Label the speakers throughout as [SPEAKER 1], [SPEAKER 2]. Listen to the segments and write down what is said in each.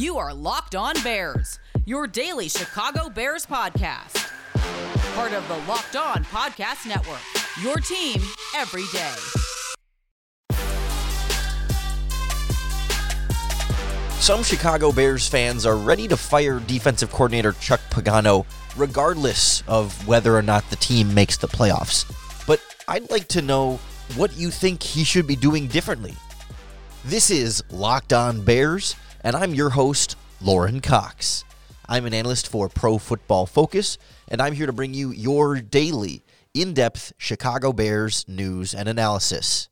[SPEAKER 1] You are Locked On Bears, your daily Chicago Bears podcast. Part of the Locked On Podcast Network, your team every day.
[SPEAKER 2] Some Chicago Bears fans are ready to fire defensive coordinator Chuck Pagano regardless of whether or not the team makes the playoffs. But I'd like to know what you think he should be doing differently. This is Locked On Bears, and I'm your host, Lauren Cox. I'm an analyst for Pro Football Focus, and I'm here to bring you your daily, in depth Chicago Bears news and analysis.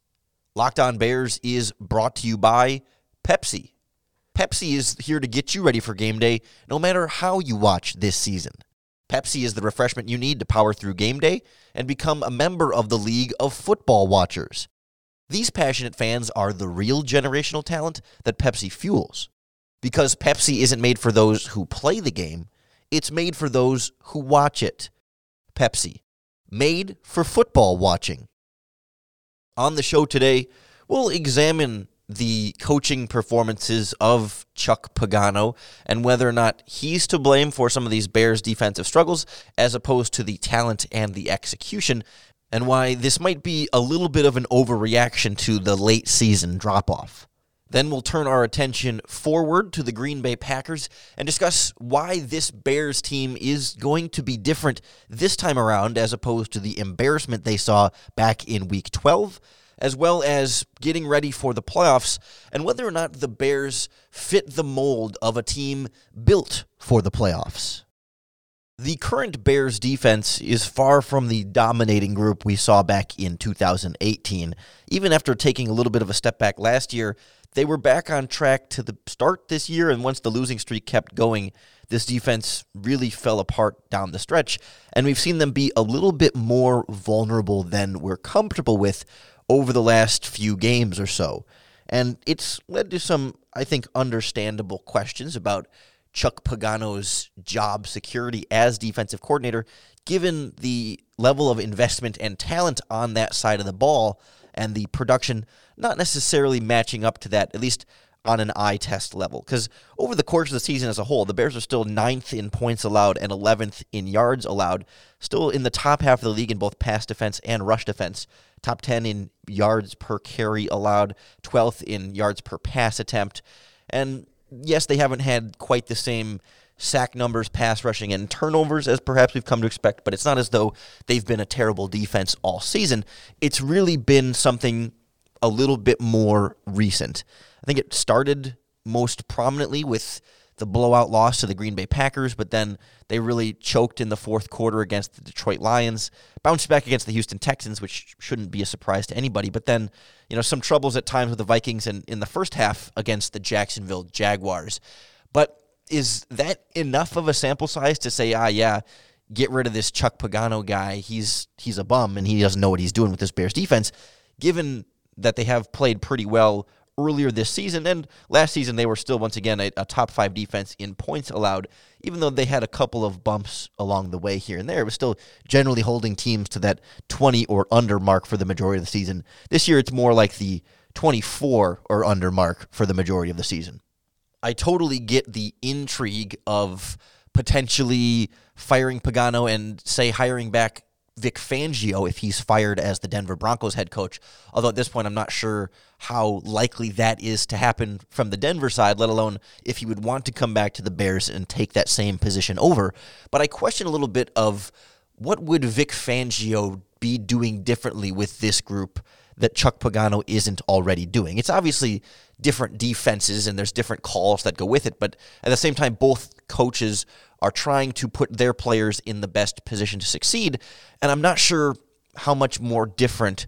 [SPEAKER 2] Locked On Bears is brought to you by Pepsi. Pepsi is here to get you ready for game day no matter how you watch this season. Pepsi is the refreshment you need to power through game day and become a member of the League of Football Watchers. These passionate fans are the real generational talent that Pepsi fuels. Because Pepsi isn't made for those who play the game, it's made for those who watch it. Pepsi, made for football watching. On the show today, we'll examine the coaching performances of Chuck Pagano and whether or not he's to blame for some of these Bears defensive struggles as opposed to the talent and the execution, and why this might be a little bit of an overreaction to the late season drop off. Then we'll turn our attention forward to the Green Bay Packers and discuss why this Bears team is going to be different this time around as opposed to the embarrassment they saw back in week 12 as well as getting ready for the playoffs and whether or not the Bears fit the mold of a team built for the playoffs. The current Bears defense is far from the dominating group we saw back in 2018. Even after taking a little bit of a step back last year, they were back on track to the start this year, and once the losing streak kept going, this defense really fell apart down the stretch, and we've seen them be a little bit more vulnerable than we're comfortable with over the last few games or so. And it's led to some, I think, understandable questions about Chuck Pagano's job security as defensive coordinator, given the level of investment and talent on that side of the ball and the production not necessarily matching up to that, at least on an eye test level. Because over the course of the season as a whole, the Bears are still ninth in points allowed and 11th in yards allowed, still in the top half of the league in both pass defense and rush defense. Top 10 in yards per carry allowed, 12th in yards per pass attempt. And yes, they haven't had quite the same sack numbers, pass rushing, and turnovers as perhaps we've come to expect, but it's not as though they've been a terrible defense all season. It's really been something a little bit more recent. I think it started most prominently with the blowout loss to the Green Bay Packers, but then they really choked in the fourth quarter against the Detroit Lions, bounced back against the Houston Texans, which shouldn't be a surprise to anybody. But then, you know, some troubles at times with the Vikings and in the first half against the Jacksonville Jaguars. But is that enough of a sample size to say, ah, yeah, get rid of this Chuck Pagano guy? He's he's a bum and he doesn't know what he's doing with this Bears defense. Given that they have played pretty well earlier this season. And last season, they were still, once again, a, a, top five defense in points allowed, even though they had a couple of bumps along the way here and there. It was still generally holding teams to that 20 or under mark for the majority of the season. This year, it's more like the 24 or under mark for the majority of the season. I totally get the intrigue of potentially firing Pagano and, say, hiring back Vic Fangio if he's fired as the Denver Broncos head coach. Although at this point, I'm not sure how likely that is to happen from the Denver side, let alone if he would want to come back to the Bears and take that same position over. But I question a little bit of what would Vic Fangio be doing differently with this group that Chuck Pagano isn't already doing. It's obviously different defenses and there's different calls that go with it, but at the same time, both coaches are trying to put their players in the best position to succeed. And I'm not sure how much more different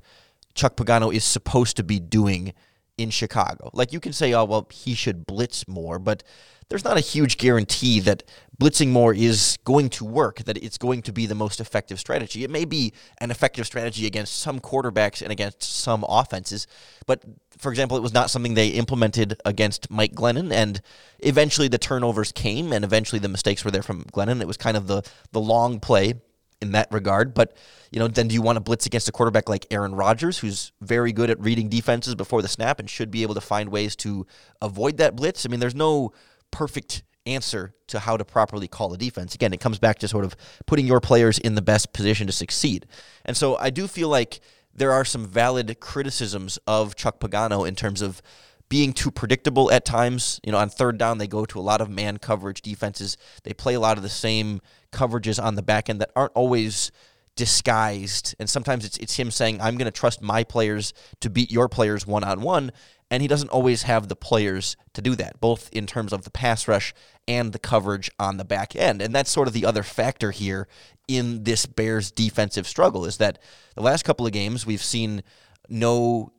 [SPEAKER 2] Chuck Pagano is supposed to be doing in Chicago. Like you can say, oh, well, he should blitz more, but there's not a huge guarantee that blitzing more is going to work, that it's going to be the most effective strategy. It may be an effective strategy against some quarterbacks and against some offenses, but for example, it was not something they implemented against Mike Glennon, and eventually the turnovers came, and eventually the mistakes were there from Glennon. It was kind of the the long play in that regard. But you know, then do you want to blitz against a quarterback like Aaron Rodgers, who's very good at reading defenses before the snap and should be able to find ways to avoid that blitz? I mean, there's no perfect answer to how to properly call a defense. Again, it comes back to sort of putting your players in the best position to succeed. And so I do feel like there are some valid criticisms of Chuck Pagano in terms of being too predictable at times. You know, on third down, they go to a lot of man coverage defenses. They play a lot of the same coverages on the back end that aren't always disguised. And sometimes it's it's him saying, "I'm going to trust my players to beat your players one on one." And he doesn't always have the players to do that, both in terms of the pass rush and the coverage on the back end. And that's sort of the other factor here in this Bears defensive struggle is that the last couple of games we've seen no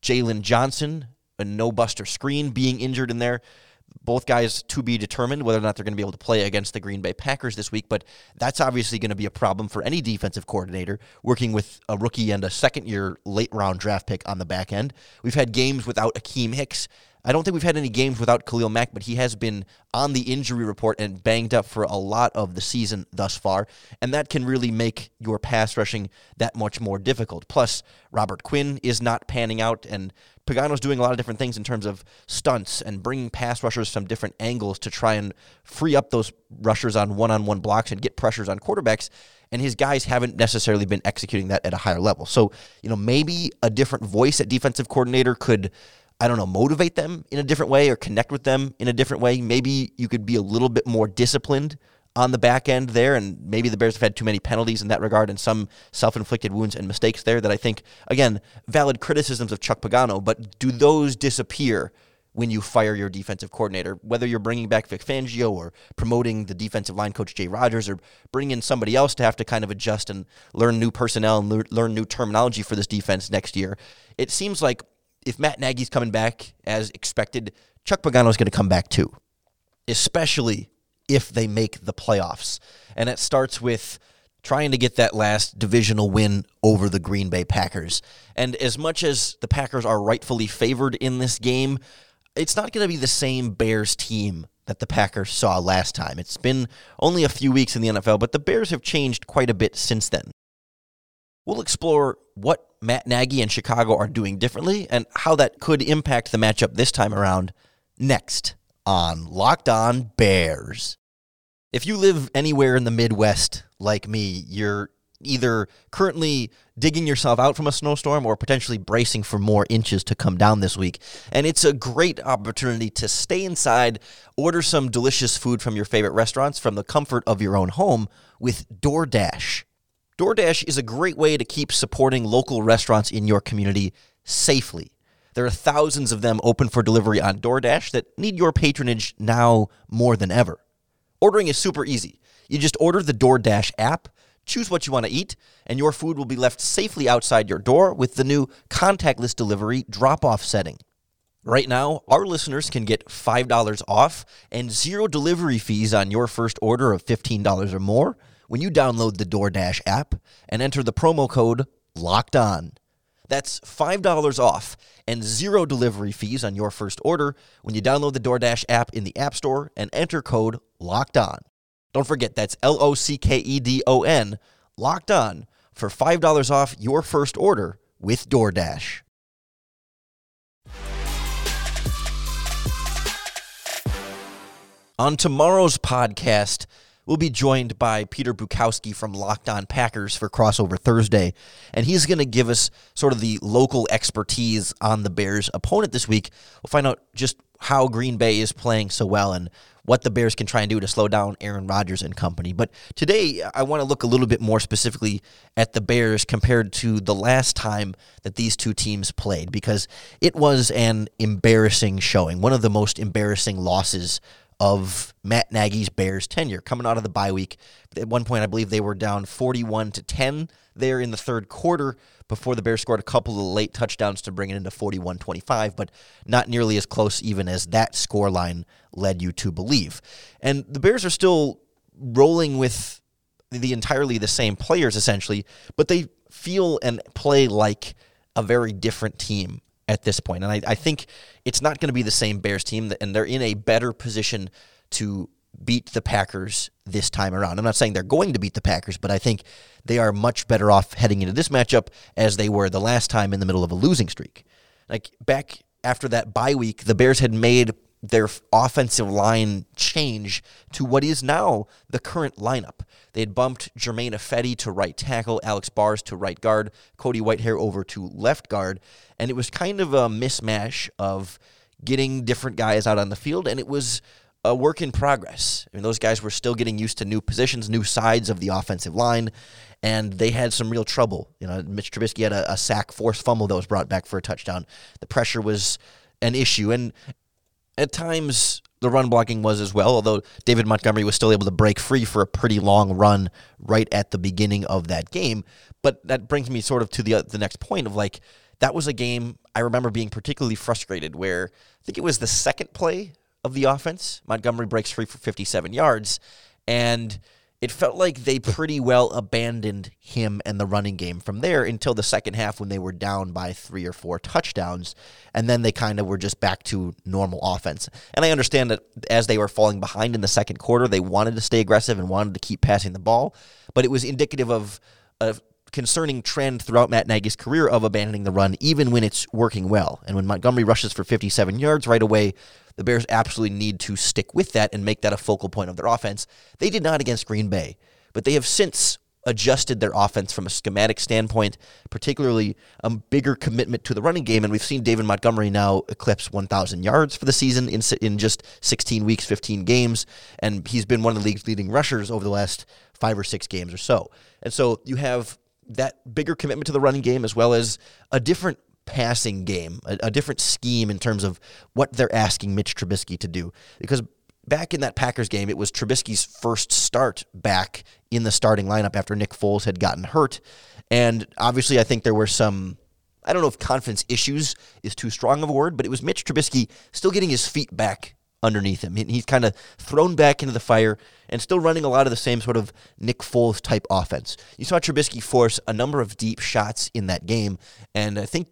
[SPEAKER 2] Jaylon Johnson, and no Buster Skrine being injured in there. Both guys to be determined whether or not they're going to be able to play against the Green Bay Packers this week, but that's obviously going to be a problem for any defensive coordinator working with a rookie and a second year late round draft pick on the back end. We've had games without Akiem Hicks I don't think we've had any games without Khalil Mack, but he has been on the injury report and banged up for a lot of the season thus far, and that can really make your pass rushing that much more difficult. Plus, Robert Quinn is not panning out, and Pagano's doing a lot of different things in terms of stunts and bringing pass rushers from different angles to try and free up those rushers on one-on-one blocks and get pressures on quarterbacks and his guys haven't necessarily been executing that at a higher level. So, you know, maybe a different voice at defensive coordinator could I don't know, motivate them in a different way or connect with them in a different way. Maybe you could be a little bit more disciplined on the back end there, and maybe the Bears have had too many penalties in that regard and some self inflicted wounds and mistakes there that I think, again, valid criticisms of Chuck Pagano, but do those disappear when you fire your defensive coordinator? Whether you're bringing back Vic Fangio or promoting the defensive line coach Jay Rodgers or bringing in somebody else to have to kind of adjust and learn new personnel and learn new terminology for this defense next year, it seems like if Matt Nagy's coming back as expected, Chuck Pagano's going to come back too, especially if they make the playoffs. And it starts with trying to get that last divisional win over the Green Bay Packers. And as much as the Packers are rightfully favored in this game, it's not going to be the same Bears team that the Packers saw last time. It's been only a few weeks in the NFL, but the Bears have changed quite a bit since then. We'll explore what Matt Nagy and Chicago are doing differently and how that could impact the matchup this time around next on Locked On Bears. If you live anywhere in the Midwest like me, you're either currently digging yourself out from a snowstorm or potentially bracing for more inches to come down this week. And it's a great opportunity to stay inside, order some delicious food from your favorite restaurants from the comfort of your own home with DoorDash. DoorDash is a great way to keep supporting local restaurants in your community safely. There are thousands of them open for delivery on DoorDash that need your patronage now more than ever. Ordering is super easy. You just order the DoorDash app, choose what you want to eat, and your food will be left safely outside your door with the new contactless delivery drop off setting. Right now, our listeners can get $5 off and zero delivery fees on your first order of $15 or more when you download the DoorDash app and enter the promo code LOCKED ON. That's $5 off and zero delivery fees on your first order when you download the DoorDash app in the App Store and enter code LOCKED ON. Don't forget, that's L O C K E D O N, LOCKED ON, for $5 off your first order with DoorDash. On tomorrow's podcast, We'll be joined by Peter Bukowski from Locked On Packers for Crossover Thursday, and he's going to give us sort of the local expertise on the Bears' opponent this week. We'll find out just how Green Bay is playing so well and what the Bears can try and do to slow down Aaron Rodgers and company. But today, I want to look a little bit more specifically at the Bears compared to the last time that these two teams played because it was an embarrassing showing, one of the most embarrassing losses of Matt Nagy's Bears tenure coming out of the bye week. At one point, I believe they were down 41 to 10 there in the third quarter before the Bears scored a couple of late touchdowns to bring it into 41 25, but not nearly as close even as that score line led you to believe. And the Bears are still rolling with the entirely the same players essentially, but they feel and play like a very different team at this point. And I, I think it's not going to be the same Bears team, and they're in a better position to beat the Packers this time around. I'm not saying they're going to beat the Packers, but I think they are much better off heading into this matchup as they were the last time in the middle of a losing streak. Like back after that bye week, the Bears had made their offensive line change to what is now the current lineup. They had bumped Germain Ifedi to right tackle, Alex Bars to right guard, Cody Whitehair over to left guard, and it was kind of a mismatch of getting different guys out on the field, and it was a work in progress. I mean, those guys were still getting used to new positions, new sides of the offensive line, and they had some real trouble. You know, Mitch Trubisky had a, a sack forced fumble that was brought back for a touchdown. The pressure was an issue, and at times the run blocking was as well, although David Montgomery was still able to break free for a pretty long run right at the beginning of that game. But that brings me sort of to the uh, the next point of like that was a game I remember being particularly frustrated where I think it was the second play of the offense. Montgomery breaks free for 57 yards and it felt like they pretty well abandoned him and the running game from there until the second half when they were down by three or four touchdowns. And then they kind of were just back to normal offense. And I understand that as they were falling behind in the second quarter, they wanted to stay aggressive and wanted to keep passing the ball. But it was indicative of a concerning trend throughout Matt Nagy's career of abandoning the run, even when it's working well. And when Montgomery rushes for 57 yards right away, the Bears absolutely need to stick with that and make that a focal point of their offense. They did not against Green Bay, but they have since adjusted their offense from a schematic standpoint, particularly a bigger commitment to the running game. And we've seen David Montgomery now eclipse 1,000 yards for the season in, in just 16 weeks, 15 games. And he's been one of the league's leading rushers over the last five or six games or so. And so you have that bigger commitment to the running game as well as a different passing game, a, a, different scheme in terms of what they're asking Mitch Trubisky to do. Because back in that Packers game, it was Trubisky's first start back in the starting lineup after Nick Foles had gotten hurt. And obviously, I think there were some. I don't know if confidence issues is too strong of a word, but it was Mitch Trubisky still getting his feet back underneath him. He's kind of thrown back into the fire and still running a lot of the same sort of Nick Foles type offense. You saw Trubisky force a number of deep shots in that game, and I think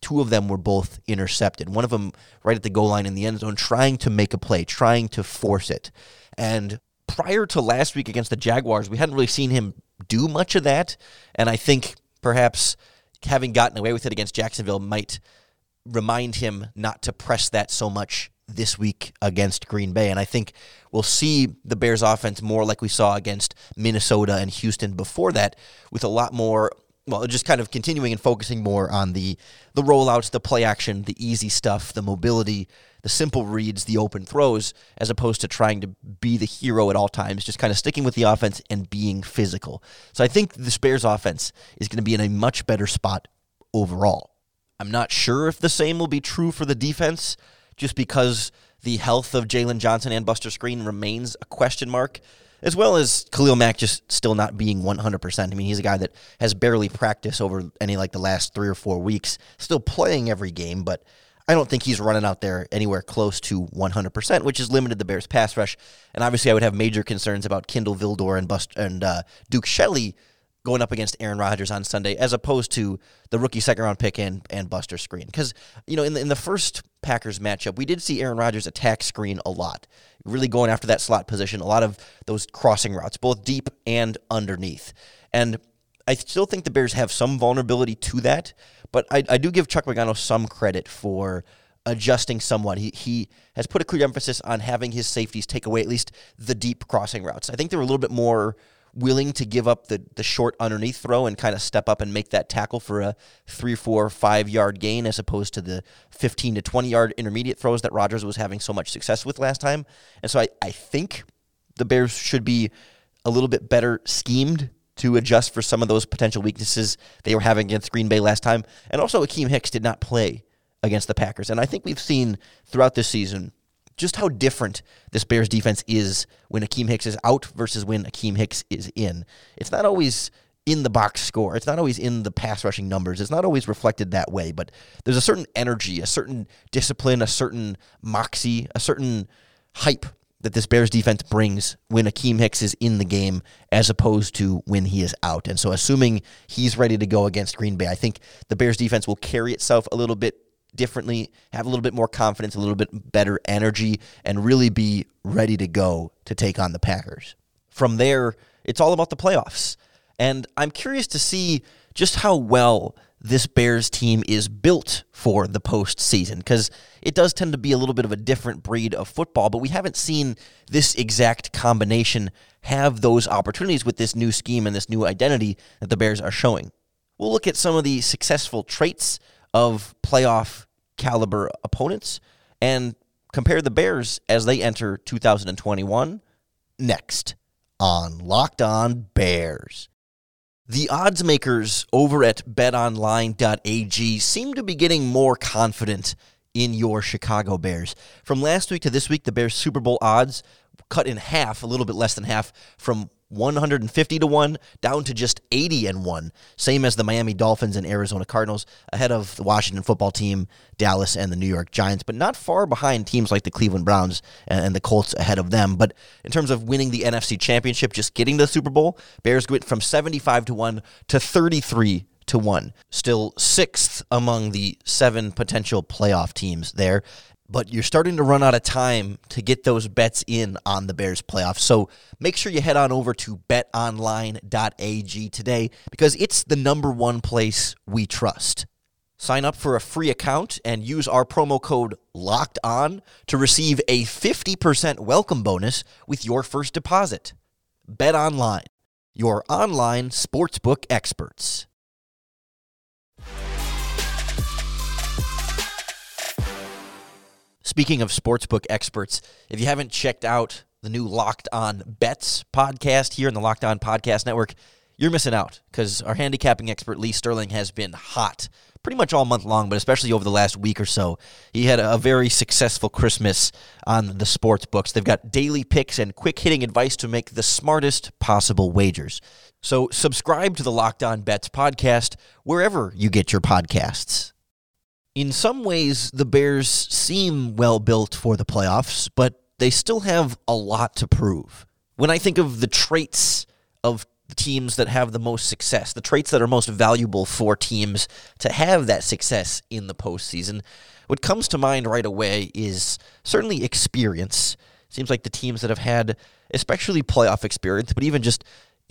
[SPEAKER 2] two of them were both intercepted. One of them right at the goal line in the end zone, trying to make a play, trying to force it. And prior to last week against the Jaguars, we hadn't really seen him do much of that. And I think perhaps having gotten away with it against Jacksonville might remind him not to press that so much this week against Green Bay. And I think we'll see the Bears offense more like we saw against Minnesota and Houston before that, with a lot more well, just kind of continuing and focusing more on the the rollouts, the play action, the easy stuff, the mobility, the simple reads, the open throws, as opposed to trying to be the hero at all times, just kind of sticking with the offense and being physical. So I think the Bears offense is going to be in a much better spot overall. I'm not sure if the same will be true for the defense, just because the health of Jaylon Johnson and Buster Skrine remains a question mark as well as Khalil Mack just still not being 100%. I mean, he's a guy that has barely practiced over any like the last three or four weeks, still playing every game, but I don't think he's running out there anywhere close to 100%, which has limited the Bears' pass rush. And obviously, I would have major concerns about Kindle Vildor and Bust and uh, Duke Shelley going up against Aaron Rodgers on Sunday, as opposed to the rookie second round pick and, and Buster Skrine. Because, you know, in the, in the first Packers matchup, we did see Aaron Rodgers attack Skrine a lot, really going after that slot position, a lot of those crossing routes, both deep and underneath. And I still think the Bears have some vulnerability to that, but I, I do give Chuck Pagano some credit for adjusting somewhat. He he has put a clear emphasis on having his safeties take away at least the deep crossing routes. I think they were a little bit more willing to give up the, the short underneath throw and kind of step up and make that tackle for a three, four, five yard gain as opposed to the 15 to 20 yard intermediate throws that Rodgers was having so much success with last time. And so I, I think the Bears should be a little bit better schemed to adjust for some of those potential weaknesses they were having against Green Bay last time. And also, Akiem Hicks did not play against the Packers. And I think we've seen throughout this season just how different this Bears defense is when Akiem Hicks is out versus when Akiem Hicks is in. It's not always in the box score. It's not always in the pass rushing numbers. It's not always reflected that way, but there's a certain energy, a certain discipline, a certain moxie, a certain hype that this Bears defense brings when Akiem Hicks is in the game as opposed to when he is out. And so assuming he's ready to go against Green Bay, I think the Bears defense will carry itself a little bit differently, have a little bit more confidence, a little bit better energy, and really be ready to go to take on the Packers. From there, it's all about the playoffs. And I'm curious to see just how well this Bears team is built for the postseason because it does tend to be a little bit of a different breed of football, but we haven't seen this exact combination have those opportunities with this new scheme and this new identity that the Bears are showing. We'll look at some of the successful traits of playoff caliber opponents and compare the Bears as they enter 2021 next on Locked On Bears. The odds makers over at betonline.ag seem to be getting more confident in your Chicago Bears. From last week to this week, the Bears Super Bowl odds cut in half, a little bit less than half, from 150 to 1 down to just 80 and 1 same as the Miami Dolphins and Arizona Cardinals ahead of the Washington football team Dallas and the New York Giants but not far behind teams like the Cleveland Browns and the Colts ahead of them. But in terms of winning the NFC championship just getting to the Super Bowl Bears went from 75 to 1 to 33 to 1 still sixth among the seven potential playoff teams there but you're starting to run out of time to get those bets in on the Bears playoffs. So make sure you head on over to betonline.ag today because it's the number one place we trust. Sign up for a free account and use our promo code LOCKED ON to receive a 50% welcome bonus with your first deposit. Bet Online, your online sportsbook experts. Speaking of sportsbook experts, if you haven't checked out the new Locked On Bets podcast here in the Locked On Podcast Network, you're missing out because our handicapping expert Lee Sterling has been hot pretty much all month long, but especially over the last week or so. He had a very successful Christmas on the sports books. They've got daily picks and quick hitting advice to make the smartest possible wagers. So subscribe to the Locked On Bets podcast wherever you get your podcasts in some ways, the Bears seem well built for the playoffs, but they still have a lot to prove. When I think of the traits of teams that have the most success, the traits that are most valuable for teams to have that success in the postseason, what comes to mind right away is certainly experience. Seems like the teams that have had, especially playoff experience, but even just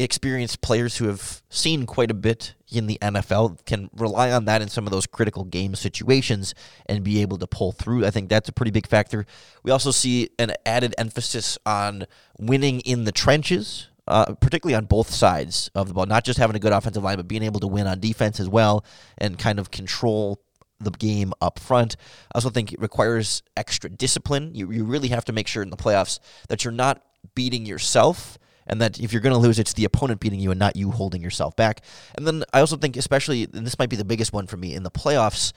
[SPEAKER 2] experienced players who have seen quite a bit in the NFL can rely on that in some of those critical game situations and be able to pull through. I think that's a pretty big factor. We also see an added emphasis on winning in the trenches. Uh, particularly on both sides of the ball, not just having a good offensive line, but being able to win on defense as well and kind of control the game up front. I also think it requires extra discipline. You, you really have to make sure in the playoffs that you're not beating yourself and that if you're going to lose, it's the opponent beating you and not you holding yourself back. And then I also think, especially, and this might be the biggest one for me in the playoffs,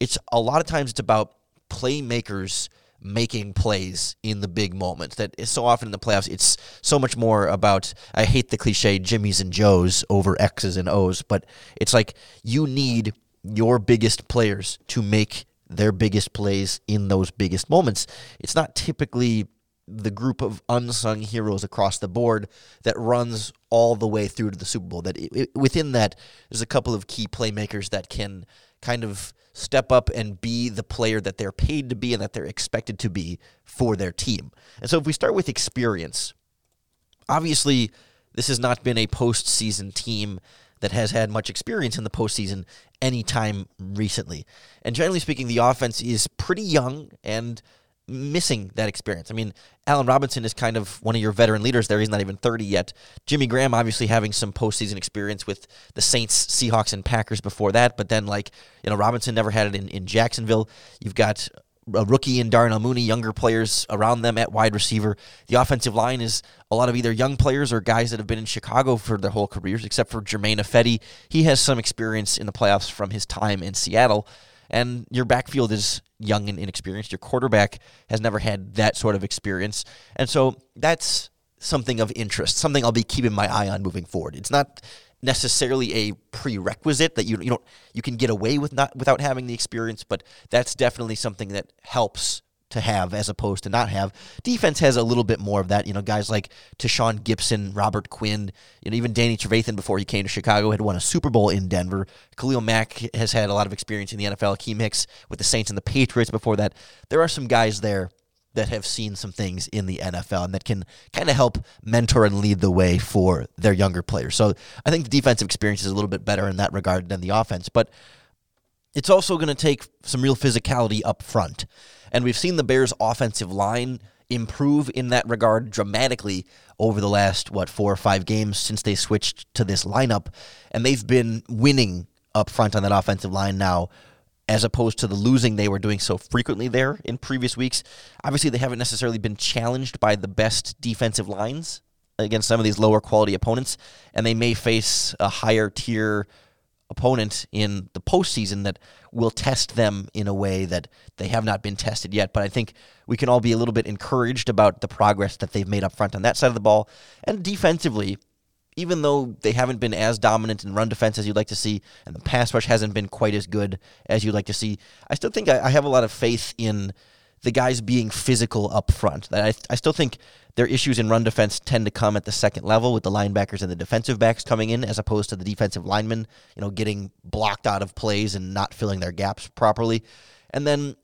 [SPEAKER 2] it's a lot of times it's about playmakers making plays in the big moments. That is so often in the playoffs, it's so much more about, I hate the cliche Jimmys and Joes over X's and O's, but it's like you need your biggest players to make their biggest plays in those biggest moments. It's not typically the group of unsung heroes across the board that runs all the way through to the Super Bowl. That it, it, within that, there's a couple of key playmakers that can kind of step up and be the player that they're paid to be and that they're expected to be for their team. And so, if we start with experience, obviously, this has not been a postseason team that has had much experience in the postseason anytime recently. And generally speaking, the offense is pretty young and missing that experience. I mean, Allen Robinson is kind of one of your veteran leaders there. He's not even 30 yet. Jimmy Graham obviously having some postseason experience with the Saints, Seahawks, and Packers before that, but then like, you know, Robinson never had it in, in Jacksonville. You've got a rookie in Darnell Mooney, younger players around them at wide receiver. The offensive line is a lot of either young players or guys that have been in Chicago for their whole careers, except for Germain Ifedi. He has some experience in the playoffs from his time in Seattle and your backfield is young and inexperienced. Your quarterback has never had that sort of experience. And so that's something of interest, something I'll be keeping my eye on moving forward. It's not necessarily a prerequisite that you you don't you can get away with not without having the experience, but that's definitely something that helps to have as opposed to not have. Defense has a little bit more of that. You know, guys like Tashaun Gipson, Robert Quinn, you know, even Danny Trevathan before he came to Chicago had won a Super Bowl in Denver. Khalil Mack has had a lot of experience in the NFL. Key Mix with the Saints and the Patriots before that. There are some guys there that have seen some things in the NFL and that can kind of help mentor and lead the way for their younger players. So I think the defensive experience is a little bit better in that regard than the offense, but it's also going to take some real physicality up front. And we've seen the Bears' offensive line improve in that regard dramatically over the last, what, four or five games since they switched to this lineup. And they've been winning up front on that offensive line now as opposed to the losing they were doing so frequently there in previous weeks. Obviously, they haven't necessarily been challenged by the best defensive lines against some of these lower quality opponents, and they may face a higher tier opponent in the postseason that will test them in a way that they have not been tested yet. But I think we can all be a little bit encouraged about the progress that they've made up front on that side of the ball. And defensively, even though they haven't been as dominant in run defense as you'd like to see, and the pass rush hasn't been quite as good as you'd like to see, I still think I, I have a lot of faith in the guys being physical up front. I, I still think their issues in run defense tend to come at the second level with the linebackers and the defensive backs coming in as opposed to the defensive linemen, you know, getting blocked out of plays and not filling their gaps properly. And then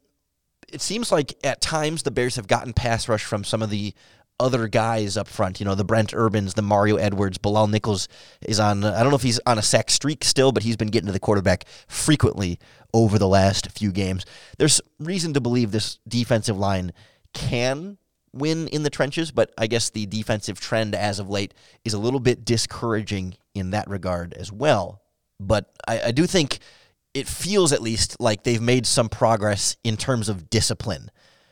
[SPEAKER 2] it seems like at times the Bears have gotten pass rush from some of the other guys up front. You know, the Brent Urbans, the Mario Edwards, Bilal Nichols is on. I don't know if he's on a sack streak still, but he's been getting to the quarterback frequently over the last few games. There's reason to believe this defensive line can win in the trenches, but I guess the defensive trend as of late is a little bit discouraging in that regard as well. But I, I do think it feels at least like they've made some progress in terms of discipline.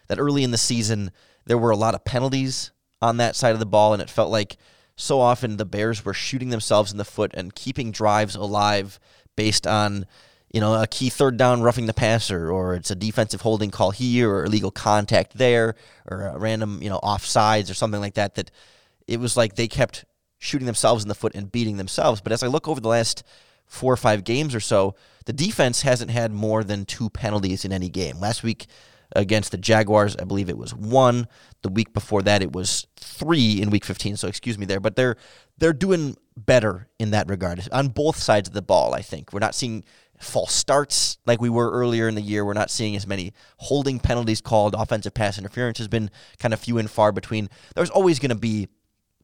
[SPEAKER 2] That early in the season, there were a lot of penalties on that side of the ball, and it felt like so often the Bears were shooting themselves in the foot and keeping drives alive based on you know, a key third down roughing the passer, or it's a defensive holding call here, or illegal contact there, or a random, you know, offsides or something like that. That it was like they kept shooting themselves in the foot and beating themselves. But as I look over the last four or five games or so, the defense hasn't had more than two penalties in any game. Last week against the Jaguars, I believe it was one. The week before that, it was three in Week 15. So excuse me there, but they're they're doing better in that regard on both sides of the ball. I think we're not seeing false starts like we were earlier in the year. We're not seeing as many holding penalties called. Offensive pass interference has been kind of few and far between. There's always going to be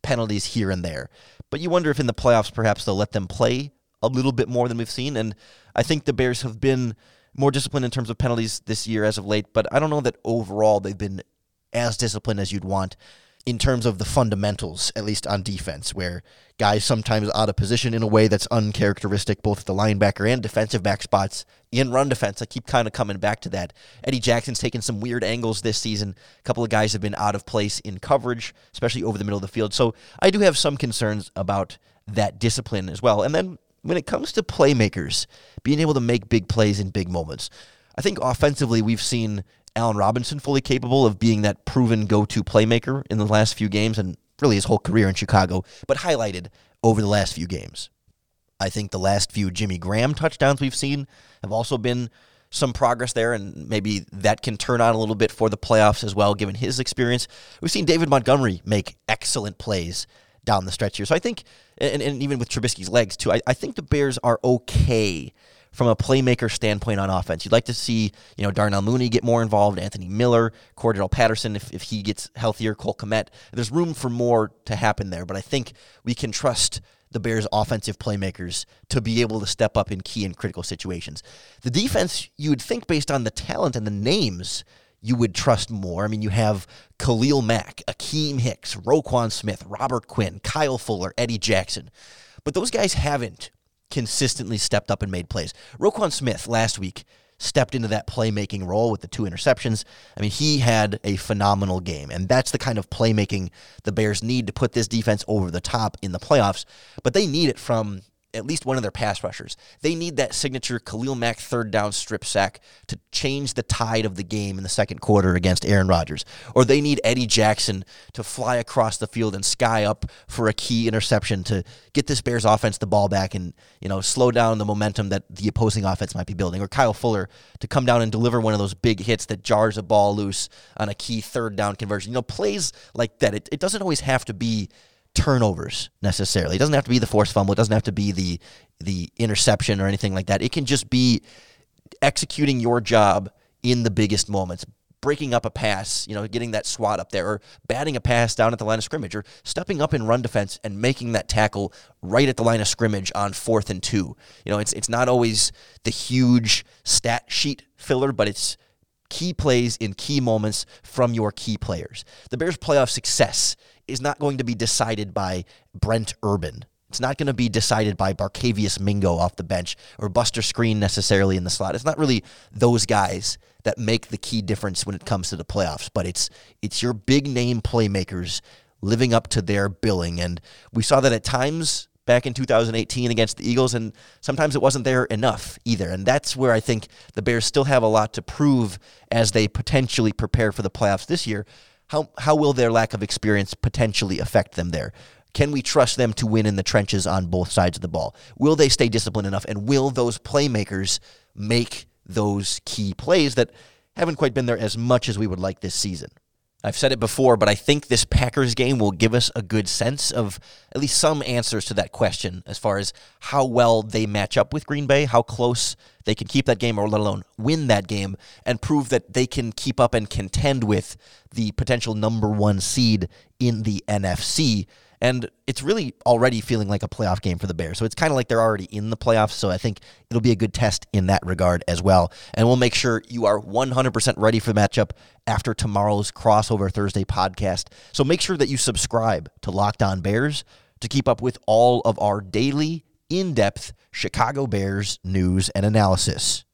[SPEAKER 2] penalties here and there. But you wonder if in the playoffs perhaps they'll let them play a little bit more than we've seen. And I think the Bears have been more disciplined in terms of penalties this year as of late, but I don't know that overall they've been as disciplined as you'd want in terms of the fundamentals, at least on defense, where guys sometimes out of position in a way that's uncharacteristic, both at the linebacker and defensive back spots in run defense. I keep kind of coming back to that. Eddie Jackson's taken some weird angles this season. A couple of guys have been out of place in coverage, especially over the middle of the field. So I do have some concerns about that discipline as well. And then when it comes to playmakers, being able to make big plays in big moments, I think offensively we've seen Allen Robinson fully capable of being that proven go to playmaker in the last few games and really his whole career in Chicago, but highlighted over the last few games. I think the last few Jimmy Graham touchdowns we've seen have also been some progress there, and maybe that can turn on a little bit for the playoffs as well, given his experience. We've seen David Montgomery make excellent plays down the stretch here. So I think, and, and even with Trubisky's legs too, I, I think the Bears are okay from a playmaker standpoint on offense. You'd like to see, you know, Darnell Mooney get more involved, Anthony Miller, Cordarrelle Patterson, if, if he gets healthier, Cole Kmet. There's room for more to happen there, but I think we can trust the Bears' offensive playmakers to be able to step up in key and critical situations. The defense, you would think, based on the talent and the names, you would trust more. I mean, you have Khalil Mack, Akiem Hicks, Roquan Smith, Robert Quinn, Kyle Fuller, Eddie Jackson. But those guys haven't consistently stepped up and made plays. Roquan Smith last week stepped into that playmaking role with the two interceptions. I mean, he had a phenomenal game, and that's the kind of playmaking the Bears need to put this defense over the top in the playoffs. But they need it from at least one of their pass rushers. They need that signature Khalil Mack third down strip sack to change the tide of the game in the second quarter against Aaron Rodgers. Or they need Eddie Jackson to fly across the field and sky up for a key interception to get this Bears offense the ball back and, you know, slow down the momentum that the opposing offense might be building. Or Kyle Fuller to come down and deliver one of those big hits that jars a ball loose on a key third down conversion. You know, plays like that. It, it doesn't always have to be turnovers necessarily. It doesn't have to be the forced fumble. It doesn't have to be the the interception or anything like that. It can just be executing your job in the biggest moments, breaking up a pass, you know, getting that swat up there, or batting a pass down at the line of scrimmage, or stepping up in run defense and making that tackle right at the line of scrimmage on fourth and two. You know, it's it's not always the huge stat sheet filler, but it's key plays in key moments from your key players. The Bears' playoff success is not going to be decided by Brent Urban. It's not going to be decided by Barkevious Mingo off the bench or Buster Skrine necessarily in the slot. It's not really those guys that make the key difference when it comes to the playoffs, but it's it's your big name playmakers living up to their billing. And we saw that at times back in 2018 against the Eagles, and sometimes it wasn't there enough either. And that's where I think the Bears still have a lot to prove as they potentially prepare for the playoffs this year. How, how will their lack of experience potentially affect them there? Can we trust them to win in the trenches on both sides of the ball? Will they stay disciplined enough? And will those playmakers make those key plays that haven't quite been there as much as we would like this season? I've said it before, but I think this Packers game will give us a good sense of at least some answers to that question as far as how well they match up with Green Bay, how close they can keep that game, or let alone win that game, and prove that they can keep up and contend with the potential number one seed in the NFC and it's really already feeling like a playoff game for the Bears. So it's kind of like they're already in the playoffs. So I think it'll be a good test in that regard as well. And we'll make sure you are 100% ready for the matchup after tomorrow's crossover Thursday podcast. So make sure that you subscribe to Locked On Bears to keep up with all of our daily, in depth Chicago Bears news and analysis.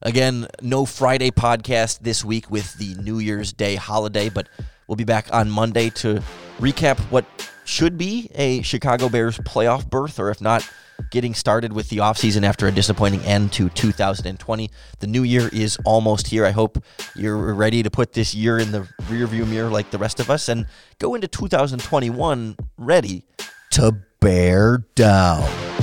[SPEAKER 2] Again, no Friday podcast this week with the New Year's Day holiday, but we'll be back on Monday to recap what should be a Chicago Bears playoff berth, or if not, getting started with the offseason after a disappointing end to 2020. The new year is almost here. I hope you're ready to put this year in the rearview mirror like the rest of us and go into 2021 ready to bear down.